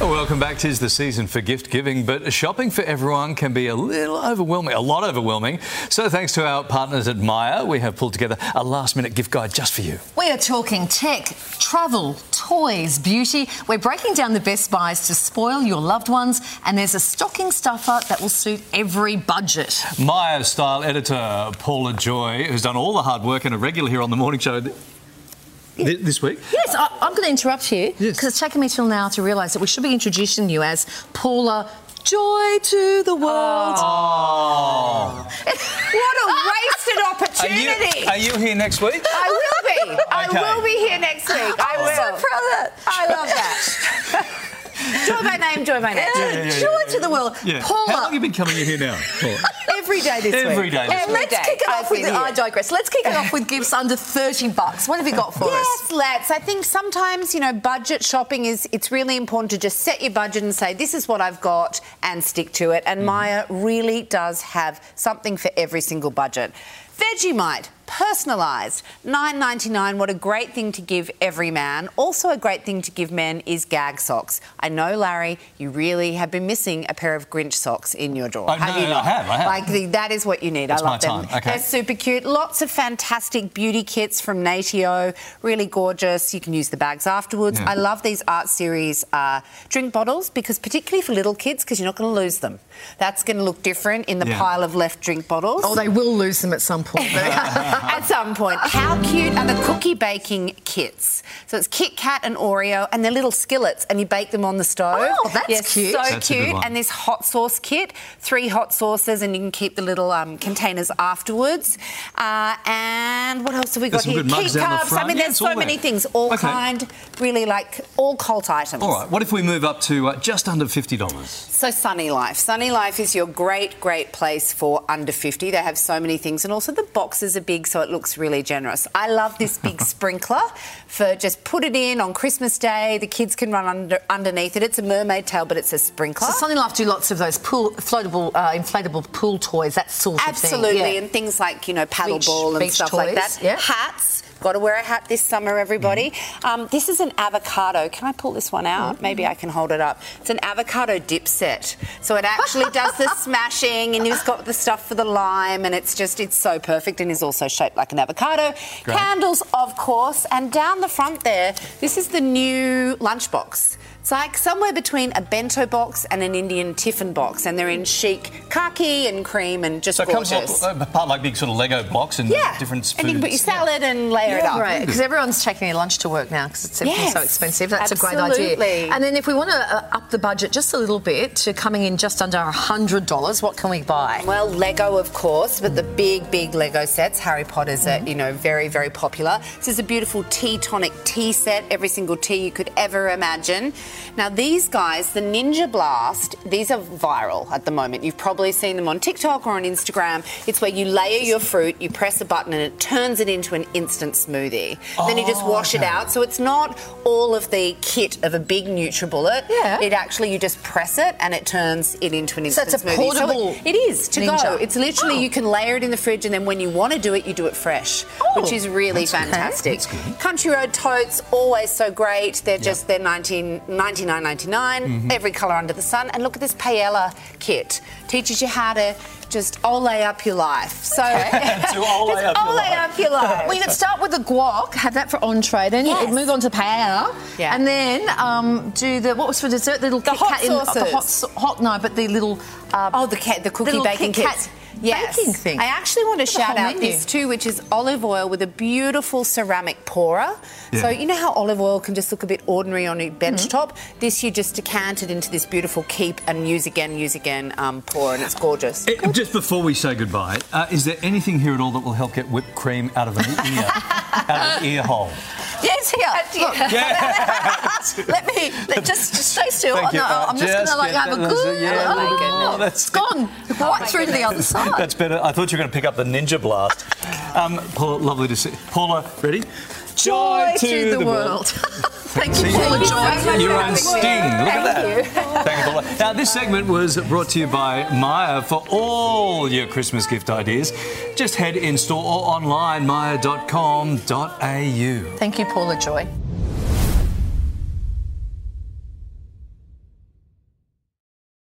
Welcome back. Tis the season for gift giving, but shopping for everyone can be a little overwhelming, a lot overwhelming. So, thanks to our partners at Myer, we have pulled together a last minute gift guide just for you. We are talking tech, travel, toys, beauty. We're breaking down the best buys to spoil your loved ones, and there's a stocking stuffer that will suit every budget. Myer style editor Paula Joye, who's done all the hard work and a regular here on the morning show. Th- This week, Yes, I, I'm going to interrupt you because Yes. it's taken me till now to realise that we should be introducing you as Paula Joye to the world. oh, What a wasted are opportunity! you, are you here next week? I will be. I will be here next week. I I'm will. so proud of that. I love that. joy by name, joy by name. yeah, yeah, Joy to the world. Yeah. Paula. How long have you been coming in here now? Paula? Every day this Every week. day this Every Let's kick it I've off with. been I digress. Let's kick it off with gifts under thirty bucks. What have you got for us? Yes, let's. I think sometimes, you know, budget shopping is it's really important to just set your budget and say, this is what I've got and stick to it. And mm-hmm. Myer really does have something for every single budget. Vegemite, personalised, nine ninety nine. What a great thing to give every man. Also, a great thing to give men is gag socks. I know, Larry, you really have been missing a pair of Grinch socks in your drawer. Oh, have no, you no, not? I have, I have. Like the, that is what you need. That's I love my them. Okay. They're super cute. Lots of fantastic beauty kits from Natio. Really gorgeous. You can use the bags afterwards. Yeah. I love these art series uh, drink bottles because, particularly for little kids, because you're not going to lose them. That's going to look different in the Yeah. pile of left drink bottles. Oh, they will lose them at some point. At some point. How cute are the cookie baking kits? So it's Kit Kat and Oreo, and they're little skillets, and you bake them on the stove. Oh, that's Yes, cute. So That's a good cute. one. And this hot sauce kit, three hot sauces, and you can keep the little um, containers afterwards. Uh, and what else have we got here? good Keep. I mean, Yeah, there's so many there. things, all Okay. kind, really like all cult items. All right, what if we move up to uh, just under $50? So Sunny Life. Sunny Life is your great, great place for under 50. They have so many things and also the boxes are big so it looks really generous. I love this big sprinkler for just put it in on Christmas Day. The kids can run under, underneath it. It's a mermaid tail but it's a sprinkler. So Sunny Life do lots of those pool, floatable, uh, inflatable pool toys, that sort of thing. Absolutely, Yeah. and things like you know paddleball and beach stuff like that. yeah. Hats. Got to wear a hat this summer, everybody. Um, this is an avocado. Can I pull this one out? Maybe I can hold it up. It's an avocado dip set. So it actually does the smashing, and it's got the stuff for the lime, and it's just it's so perfect, and is also shaped like an avocado. Great. Candles, of course, and down the front there, this is the new lunchbox. It's like somewhere between a bento box and an Indian tiffin box, and they're in chic khaki and cream and just So it comes up, uh, apart like big sort of Lego blocks and yeah, different foods. and you can put your salad and layer it up. Right, because everyone's taking their lunch to work now because it's everything's so expensive. That's a great idea. And then if we want to uh, up the budget just a little bit to coming in just under $100, what can we buy? Well, Lego, of course, but the big, big Lego sets. Harry Potter's are, you know, very, very popular. This is a beautiful tea tonic tea set, every single tea you could ever imagine. Now, these guys, the Ninja Blast, these are viral at the moment. You've probably seen them on TikTok or on Instagram. It's where you layer your fruit, you press a button, and it turns it into an instant smoothie. then you just wash it oh, out. So it's not all of the kit of a big NutriBullet. Yeah. It actually, you just press it and it turns it into an instant smoothie. So it's a smoothie. portable it- it is to Ninja. go. It's literally Oh. you can layer it in the fridge, and then when you want to do it, you do it fresh, Oh, which is really fantastic. Good. Country Road totes always so great. They're just they're 19, 99.99, Mm-hmm. every colour under the sun. And look at this paella kit. Teaches you how to just ole up your life. So To ole Just up your ole life. up your life. Well, you could start with the guac, have that for entree, then Yes. you move on to power, Yeah. and then um, do the what was for dessert? The little The Kit hot Kat in- the hot, so- hot no, but the little uh, Oh, the ca- the cookie baking Kit Kat kits. Yes. baking thing. I actually want to Look at the shout out menu. this too, which is olive oil with a beautiful ceramic pourer. Yeah. So you know how olive oil can just look a bit ordinary on a bench Mm-hmm. top. This you just decant it into this beautiful keep and use again, use again um, pour, and it's gorgeous. Eh, just before we say goodbye, uh, is there anything here at all that will help get whipped cream out of an ear, out of an ear hole? Yes, here. Look, let me let, just, just stay still. Thank Oh, you. no, Uh, I'm just, just going to like have a that- good. yeah, oh, a little bit more. That's it's gone right through to the other side. That's better. I thought you were going to pick up the Ninja Blast. Um, Paula, lovely to see. Paula, ready? Joy to the world. Thank you, See, Paula Joye. Your own sting. Look at Thank that. Thank you, Paula. Now, this segment was brought to you by Myer. For all your Christmas gift ideas, just head in store or online, myer.com.au. Thank you, Paula Joye.